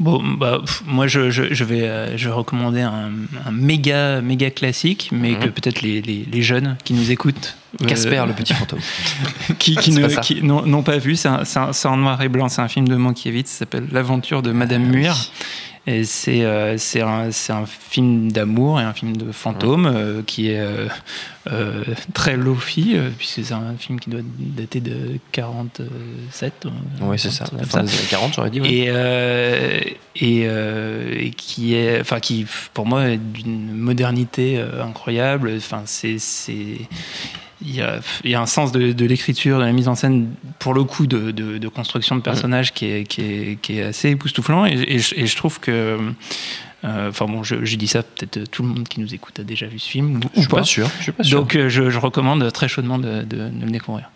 Bon, bah, pff, moi, je, je, je vais, euh, je vais recommander un, un méga, méga classique, mais Mhm. que peut-être les, les, les jeunes qui nous écoutent. euh, Casper, le petit fantôme. qui, qui pas n'ont n'ont pas vu. C'est un- un- en noir et blanc. C'est un film de Mankiewicz. Ça s'appelle L'aventure de Madame Ah oui. Et c'est euh, un, un film d'amour et un film de fantôme euh, qui est euh, euh, très low-fi, euh, puisque c'est un film qui doit dater de 47. euh, Oui, c'est ça. La fin des années 40, j'aurais dit. et, et, et qui est, enfin, qui pour moi est d'une modernité incroyable. Enfin, c'est, il y a, il y a un sens de, de l'écriture, de la mise en scène, pour le coup, de, de, de construction de personnages qui, est, qui, est, qui est assez époustouflant. Et, et je, et je trouve que, euh, enfin bon, je, je dis ça, peut-être tout le monde qui nous écoute a déjà vu ce film ou, Je suis ou pas sûr. Je suis pas sûr. Donc, euh, je, je recommande très chaudement de, de, de le découvrir.